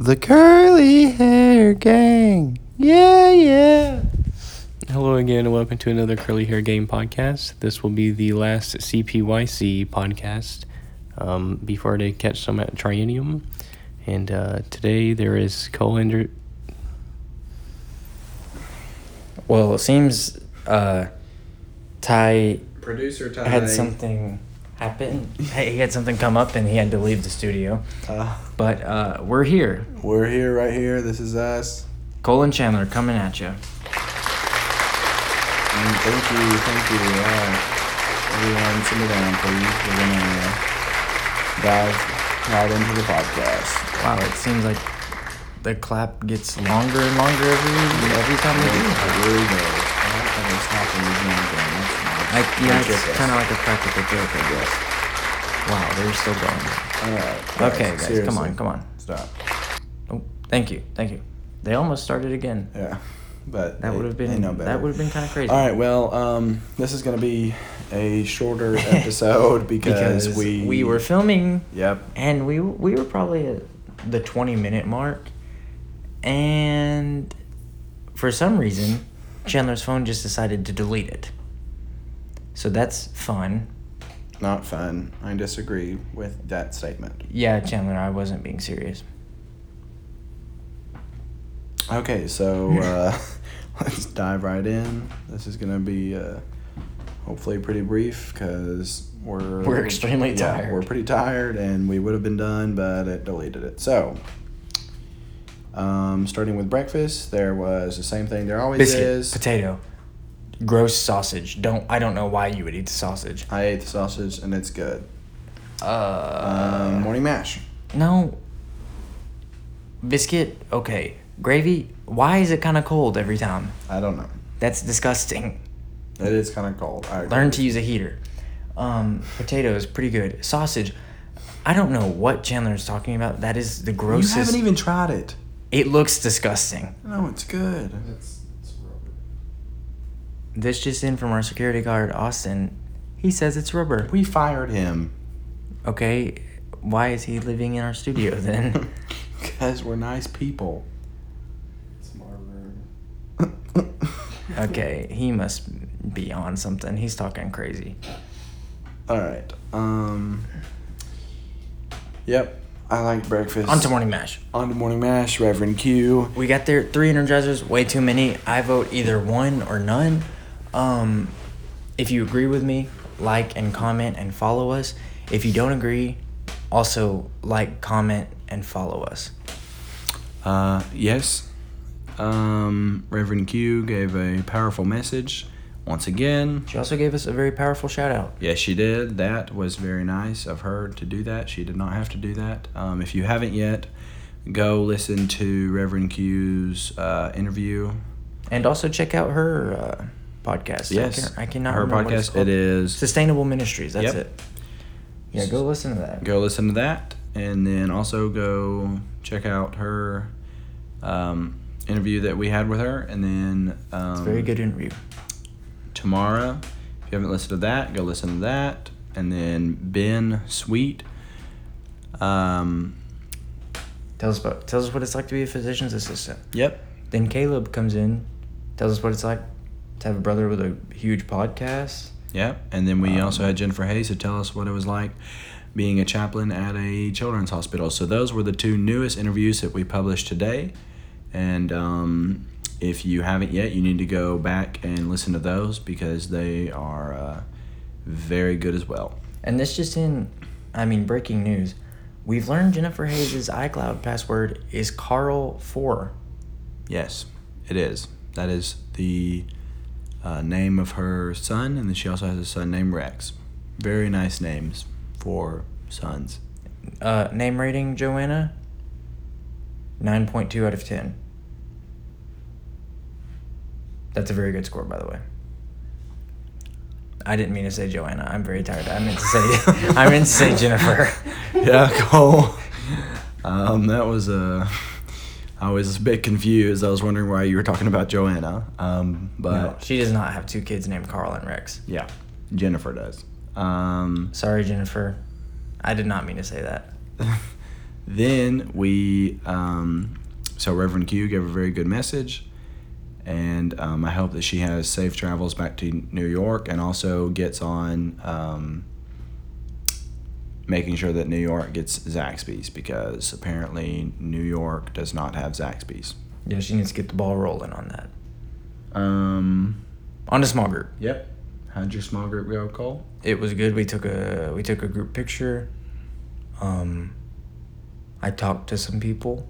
The curly hair gang. Yeah, yeah. Hello again, and welcome to another Curly Hair Gang podcast. This will be the last CPYC podcast um, before they catch some at Triennium. And uh, today there is Cole Hendry. Well, it seems uh, Ty Producer Ty had something happen. Hey, he had something come up and he had to leave the studio. Uh, But uh, we're here. we're here, right here. This is us. Cole and Chandler coming at you. And thank you, thank you. Uh, everyone, sit me down, please. We're gonna uh, dive right into the podcast. Wow, it seems like the clap gets longer and longer every every time we do. It really does. I like that it's stopping again. again. That's nice. Like, yeah, it's kind of like a practical joke, I guess. Wow, they're still going. Alright. Okay, guys, come on, come on. Stop. Oh, thank you, thank you. They almost started again. Yeah. But That would have been that would have been kind of crazy. All right. Well, um, this is gonna be a shorter episode because, because we we were filming Yep. and we we were probably at the 20 minute mark and for some reason chandler's phone just decided to delete it so that's fun Not fun. I disagree with that statement. yeah chandler i wasn't being serious Okay, so uh, let's dive right in. This is gonna be uh, hopefully pretty brief because we're We're extremely yeah, tired. We're pretty tired, and we would have been done, but it deleted it. So, um, starting with breakfast, there was the same thing. There always biscuit is. potato gross sausage don't i don't know why you would eat the sausage I ate the sausage, and it's good. uh Um, morning mash. no biscuit okay gravy why is it kind of cold every time I don't know. that's disgusting It is kind of cold. I agree. Learn to use a heater. Um, potatoes, pretty good. Sausage, I don't know what Chandler is talking about. That is the grossest. You grossest. haven't even tried it. it looks disgusting. No, it's good. This just in from our security guard, Austin. He says it's rubber. We fired him Okay, why is he living in our studio then? because we're nice people. okay, he must be on something. He's talking crazy. All right. Um. Yep. I like breakfast. On to morning mash. On to morning mash. Reverend Q. We got there three energizers, way too many. I vote either one or none. Um, if you agree with me, like and comment and follow us. If you don't agree, also like, comment, and follow us. Uh. Yes. Um. Reverend Q gave a powerful message. Once again. She also gave us a very powerful shout out. Yes, she did. That was very nice of her to do that. She did not have to do that. Um, if you haven't yet, go listen to Reverend Q's uh, interview. And also check out her uh, podcast. Yes, I, can, I cannot her remember what it's podcast. It is Sustainable Ministries. That's Yep. it. Yeah, go listen to that. go listen to that and then also go check out her um, interview that we had with her and then um, It's a very good interview. tomorrow if you haven't listened to that go listen to that and then ben sweet um, Tell us about. Tells us what it's like to be a physician's assistant. yep Then Caleb comes in, tells us what it's like to have a brother with a huge podcast. Yeah, and then we also Um, had jennifer hayes to tell us what it was like being a chaplain at a children's hospital so those were the two newest interviews that we published today and um, if you haven't yet you need to go back and listen to those because they are uh, very good as well And this just in, I mean, breaking news. We've learned Jennifer Hayes' iCloud password is Carl4. yes it is that is the uh, name of her son and then she also has a son named rex very nice names for sons Uh, name rating, Joanna? 9.2 out of 10. That's a very good score, by the way. I didn't mean to say Joanna. I'm very tired. I meant to say I meant to say Jennifer. yeah, Cole. Um, that was a. I was a bit confused. I was wondering why you were talking about Joanna. Um, but no, she does not have two kids named Carl and Rex. yeah, Jennifer does. Um, Sorry, Jennifer. I did not mean to say that. Then we, um, so Reverend Q gave a very good message, and um, I hope that she has safe travels back to New York, and also gets on um, making sure that New York gets Zaxby's because apparently New York does not have Zaxby's. Yeah, she needs to get the ball rolling on that. Um, On to small group. yep. How'd your small group go, Cole? It was good. We took a we took a group picture. Um, I talked to some people.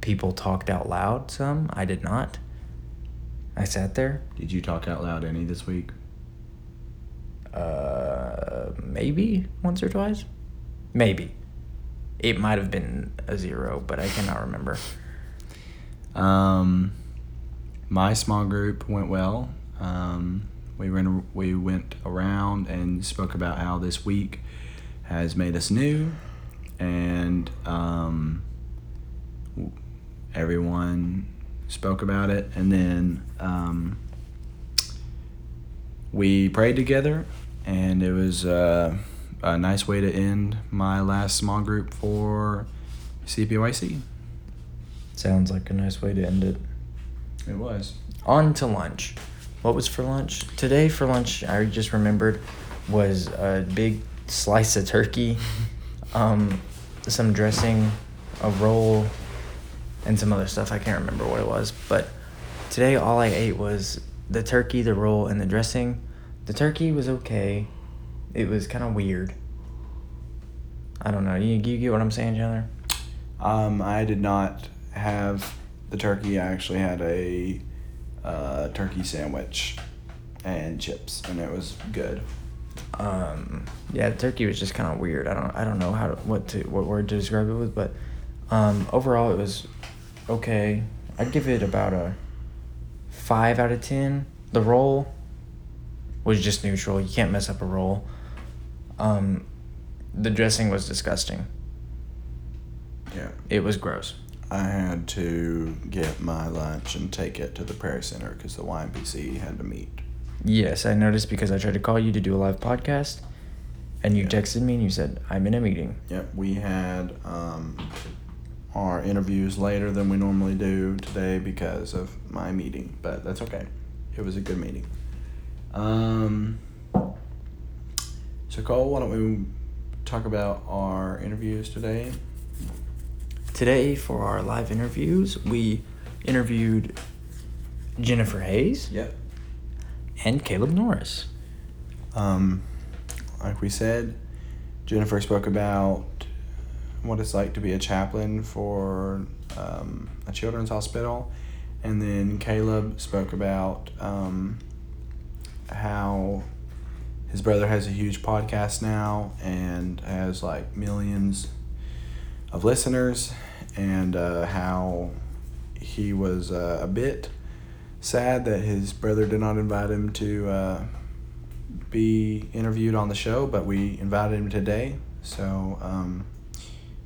People talked out loud. Some I did not. I sat there. Did you talk out loud any this week? Uh, maybe once or twice. Maybe. It might have been a zero, but I cannot remember. Um, my small group went well. Um, we went we went around and spoke about how this week has made us new, and um, everyone spoke about it, and then um, we prayed together, and it was uh, a nice way to end my last small group for CPYC. Sounds like a nice way to end it. It was. On to lunch. What was for lunch? Today for lunch, I just remembered, was a big slice of turkey, um, some dressing, a roll, and some other stuff. I can't remember what it was. But today, all I ate was the turkey, the roll, and the dressing. The turkey was okay. It was kind of weird. I don't know. You, you get what I'm saying, Chandler? Um, I did not have the turkey. I actually had a uh, turkey sandwich and chips, and it was good. um yeah the turkey was just kind of weird i don't i don't know how to what to what word to describe it with but um overall it was okay i'd give it about a five out of ten the roll was just neutral you can't mess up a roll um the dressing was disgusting Yeah. it was gross I had to get my lunch and take it to the Prairie Center because the YMPC had to meet. yes i noticed because i tried to call you to do a live podcast and you Yeah. texted me and you said i'm in a meeting Yep, we had um, our interviews later than we normally do today because of my meeting, but that's okay. It was a good meeting. Um, so, Cole, why don't we talk about our interviews today? Today, for our live interviews, we interviewed Jennifer Hayes Yep. and Caleb Norris. Um, like we said, Jennifer spoke about what it's like to be a chaplain for um, a children's hospital, and then Caleb spoke about um, how his brother has a huge podcast now and has like millions of listeners, and uh, how he was uh, a bit sad that his brother did not invite him to uh, be interviewed on the show, but we invited him today. So um,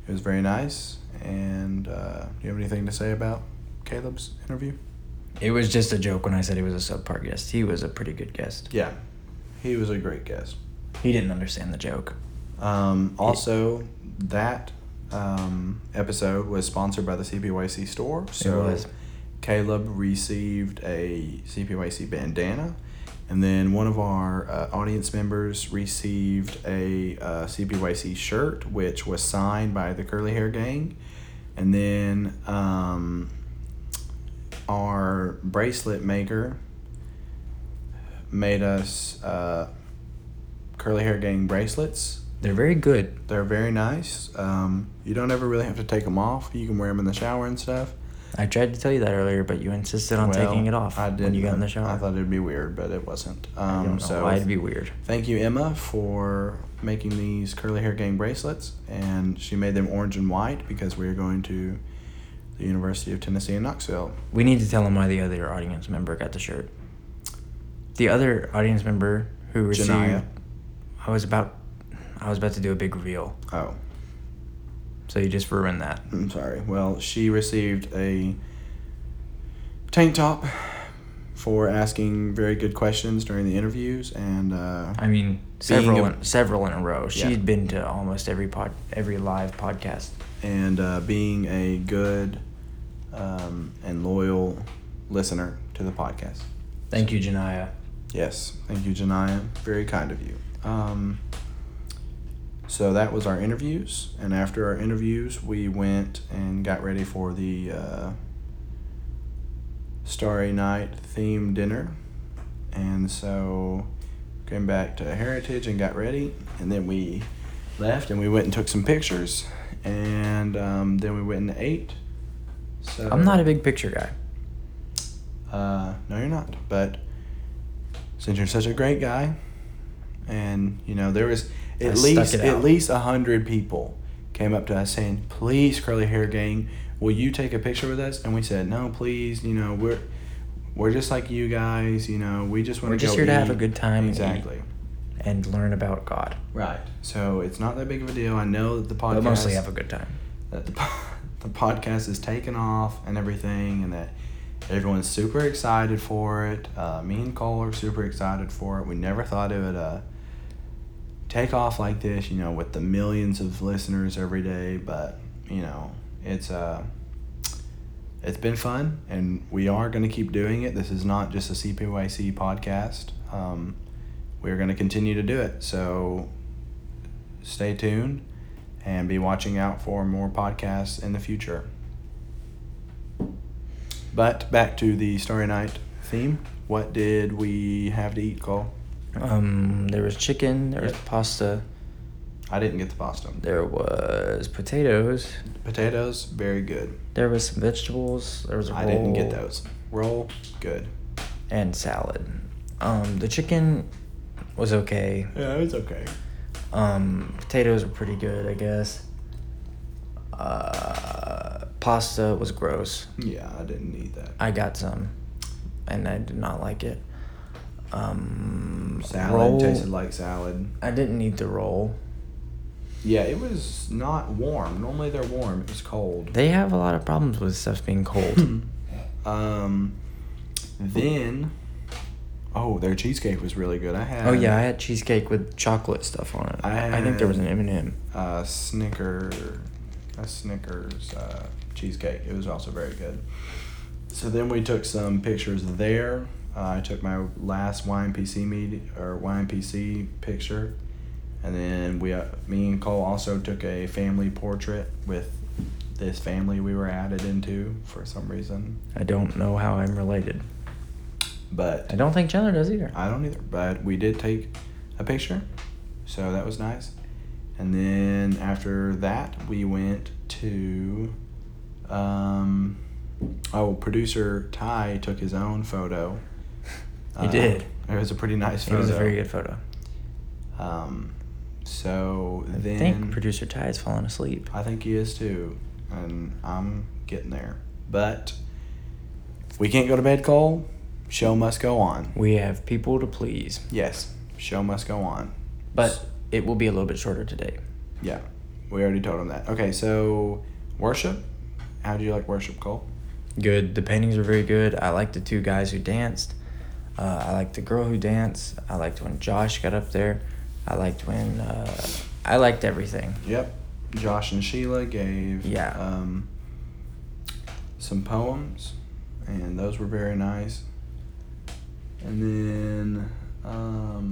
it was very nice. And uh, do you have anything to say about Caleb's interview? It was just a joke when I said he was a subpar guest. He was a pretty good guest. Yeah, he was a great guest. He didn't understand the joke. Um, also, that um, episode was sponsored by the CPYC store. So was. Caleb received a CPYC bandana, and then one of our uh, audience members received a uh, CPYC shirt, which was signed by the Curly Hair Gang, and then um, our bracelet maker made us uh, Curly Hair Gang bracelets. They're very good. They're very nice. Um, you don't ever really have to take them off. You can wear them in the shower and stuff. I tried to tell you that earlier, but you insisted on Well, taking it off I when you got in the shower. I thought it'd be weird, but it wasn't. I Um, don't know so why it'd be weird. thank you, Emma, for making these curly hair gang bracelets, and she made them orange and white because we are going to the University of Tennessee in Knoxville. We need to tell them why the other audience member got the shirt. The other audience member who received, Janiyah. I was about, I was about to do a big reveal, Oh, so you just ruined that. I'm sorry. Well, she received a tank top for asking very good questions during the interviews and uh, I mean, several a- in, several in a row. Yeah. She's been to almost every pod, every live podcast. and uh, being a good um, and loyal listener to the podcast. Thank you, Janaya. Yes, thank you, Janaya. Very kind of you. Um, so that was our interviews, and after our interviews, we went and got ready for the uh, Starry Night theme dinner, and so came back to Heritage and got ready, and then we left and we went and took some pictures, and um, then we went and ate. So I'm not a big picture guy. uh, no, you're not. But since you're such a great guy, and you know there was at stuck least at least a hundred people came up to us saying, "Please, curly hair gang, will you take a picture with us?" And we said, "No, please. You know we're we're just like you guys. You know we just want We're to just go here to have a good time. Exactly. and learn about God. Right. So it's not that big of a deal. I know that the podcast But mostly have a good time. that the, the podcast is taking off and everything, and that everyone's super excited for it. Uh, me and Cole are super excited for it. We never thought it would uh, take off like this, you know, with the millions of listeners every day. But you know, it's uh, it's been fun, and we are going to keep doing it. This is not just a CPYC podcast. Um, we're going to continue to do it. So stay tuned and be watching out for more podcasts in the future. But back to the Starry Night theme. What did we have to eat, Cole? Um, there was chicken. There was Yep. pasta. I didn't get the pasta. There was potatoes. Potatoes, very good. There was some vegetables. There was a roll. I didn't get those. Roll, good. And salad. Um, the chicken was okay. Yeah, it was okay. Um, potatoes were pretty good, I guess. Uh, pasta was gross. Yeah, I didn't eat that. I got some, and I did not like it. Um, Salad roll- tasted like salad. I didn't eat the roll. Yeah, it was not warm. Normally they're warm. It was cold. They have a lot of problems with stuff being cold. Um, then, oh, their cheesecake was really good. I had. oh yeah, I had cheesecake with chocolate stuff on it. I I, think there was an M and m uh, Snicker, a Snickers uh, cheesecake. It was also very good. So then we took some pictures there. Uh, I took my last YMPC meet or YMPC picture, and then we, uh, me and Cole also took a family portrait with this family we were added into for some reason. I don't know how I'm related. But I don't think Chandler does either. I don't either, but we did take a picture, so that was nice. And then after that, we went to, um, oh, producer Ty took his own photo. He did. It was a pretty nice photo. It was a very good photo. Um, so I then think producer Ty is falling asleep. I think he is too, and I'm getting there. But we can't go to bed, Cole. Show must go on. We have people to please, Yes, show must go on. but it will be a little bit shorter today. Yeah, we already told him that. Okay, so worship. How do you like worship, Cole? Good. The paintings are very good. I like the two guys who danced. Uh, I liked the girl who danced. I liked when Josh got up there. I liked when uh, I liked everything. Yep. Josh and Sheila gave Yeah. um, some poems, and those were very nice. And then um,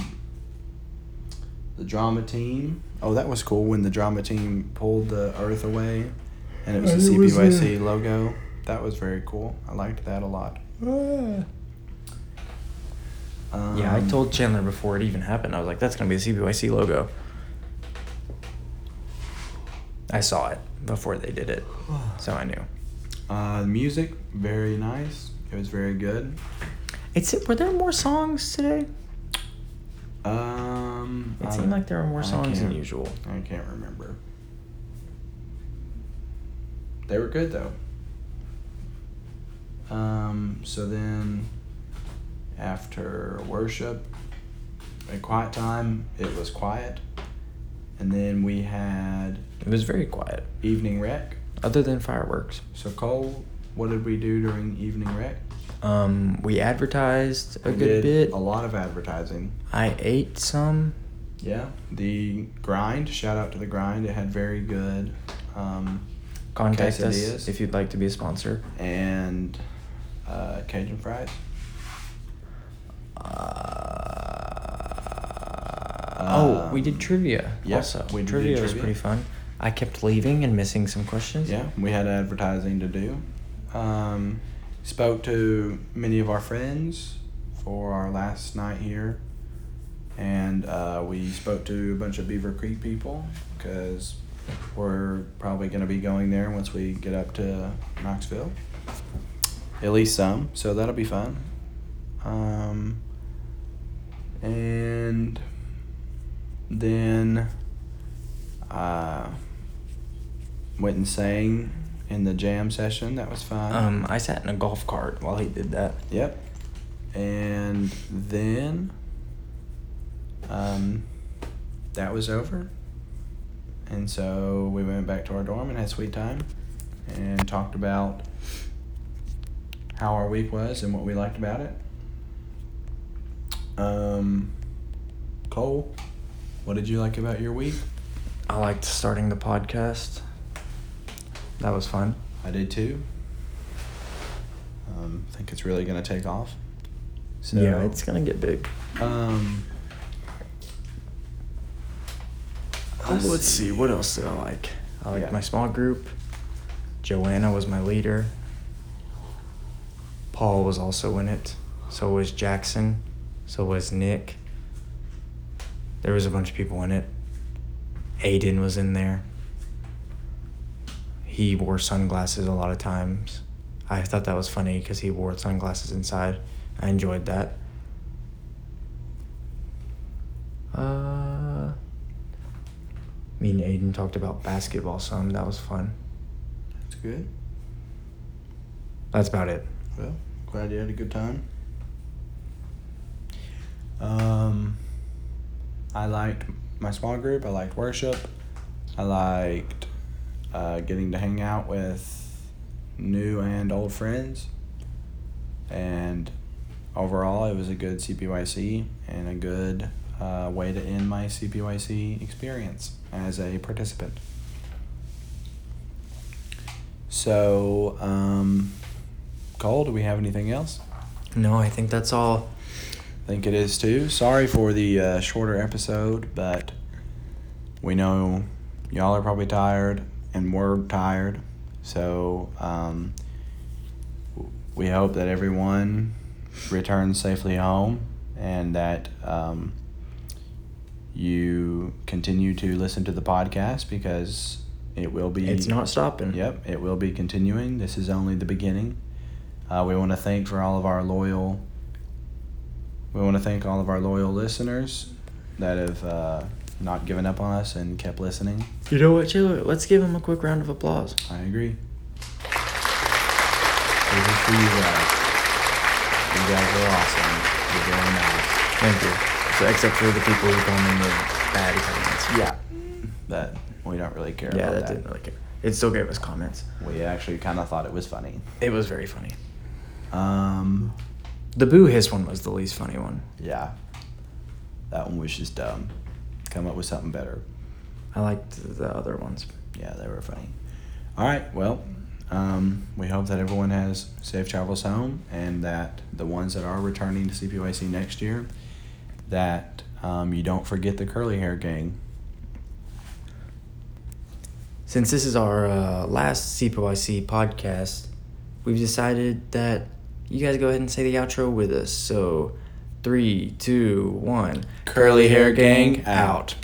the drama team. Oh, that was cool when the drama team pulled the earth away, and it was the And it was, uh, CPYC logo. That was very cool. I liked that a lot. Um, yeah, I told Chandler before it even happened. I was like, "That's gonna be the CPYC logo." I saw it before they did it, so I knew. Uh, the music very nice. It was very good. It's were there more songs today? Um, It I seemed like there were more I songs than usual. I can't remember. They were good though. Um, so then, after worship, a quiet time, it was quiet, and then we had It was very quiet, evening rec. other than fireworks. So Cole, what did we do during evening rec? Um, we advertised a good bit. A lot of advertising. I ate some. Yeah, the grind. Shout out to the grind. It had very good. Um, Contact us if you'd like to be a sponsor. and uh, Cajun fries. oh, we did trivia Uh, yep, also. we did trivia was pretty fun. I kept leaving and missing some questions. Yeah, we had advertising to do. Um, spoke to many of our friends for our last night here, and uh, we spoke to a bunch of Beaver Creek people because we're probably going to be going there once we get up to Knoxville. At least some, so that'll be fun. Um, and then uh, went and sang in the jam session. That was fun. Um, I sat in a golf cart while he did that. Yep. And then um, that was over. And so we went back to our dorm and had sweet time and talked about how our week was and what we liked about it. Um, Cole, what did you like about your week? I liked starting the podcast. That was fun. I did too. Um, I think it's really going to take off. So, yeah, it's gonna get big. Um, Oh, let's see. What else did I like? I liked Yeah. my small group. Joanna was my leader. Paul was also in it. So was Jackson. So was Nick. There was a bunch of people in it. Aiden was in there. He wore sunglasses a lot of times. I thought that was funny because he wore sunglasses inside. I enjoyed that. Uh, me and Aiden talked about basketball some. That was fun. That's good. That's about it. Well, glad you had a good time. Um, I liked my small group. I liked worship. I liked uh, getting to hang out with new and old friends. And overall, it was a good CPYC and a good uh, way to end my CPYC experience as a participant. So, um, Cole, do we have anything else? No, I think that's all. I think it is too. Sorry for the uh, shorter episode, but we know y'all are probably tired and we're tired. So um, we hope that everyone returns safely home and that um, you continue to listen to the podcast because it will be. It's not stopping. Yep, it will be continuing. This is only the beginning. Uh, we want to thank for all of our loyal. We want to thank all of our loyal listeners that have uh, not given up on us and kept listening. You know what, Taylor? Let's give him a quick round of applause. I agree. This is for you guys. You guys are awesome. You're very nice. Thank you. So, except for the people who come in with bad comments. Yeah, that we don't really care Yeah, about that didn't really care. It still gave us comments. We actually kind of thought it was funny. It was very funny. Um, The Boo Hiss one was the least funny one. yeah, that one was just dumb. Come up with something better. I liked the other ones. Yeah, they were funny. All right, well, um, we hope that everyone has safe travels home and that the ones that are returning to CPYC next year, that um, you don't forget the curly hair gang. Since this is our uh, last CPYC podcast, we've decided that you guys go ahead and say the outro with us. So, three, two, one. Curly Hair Gang out.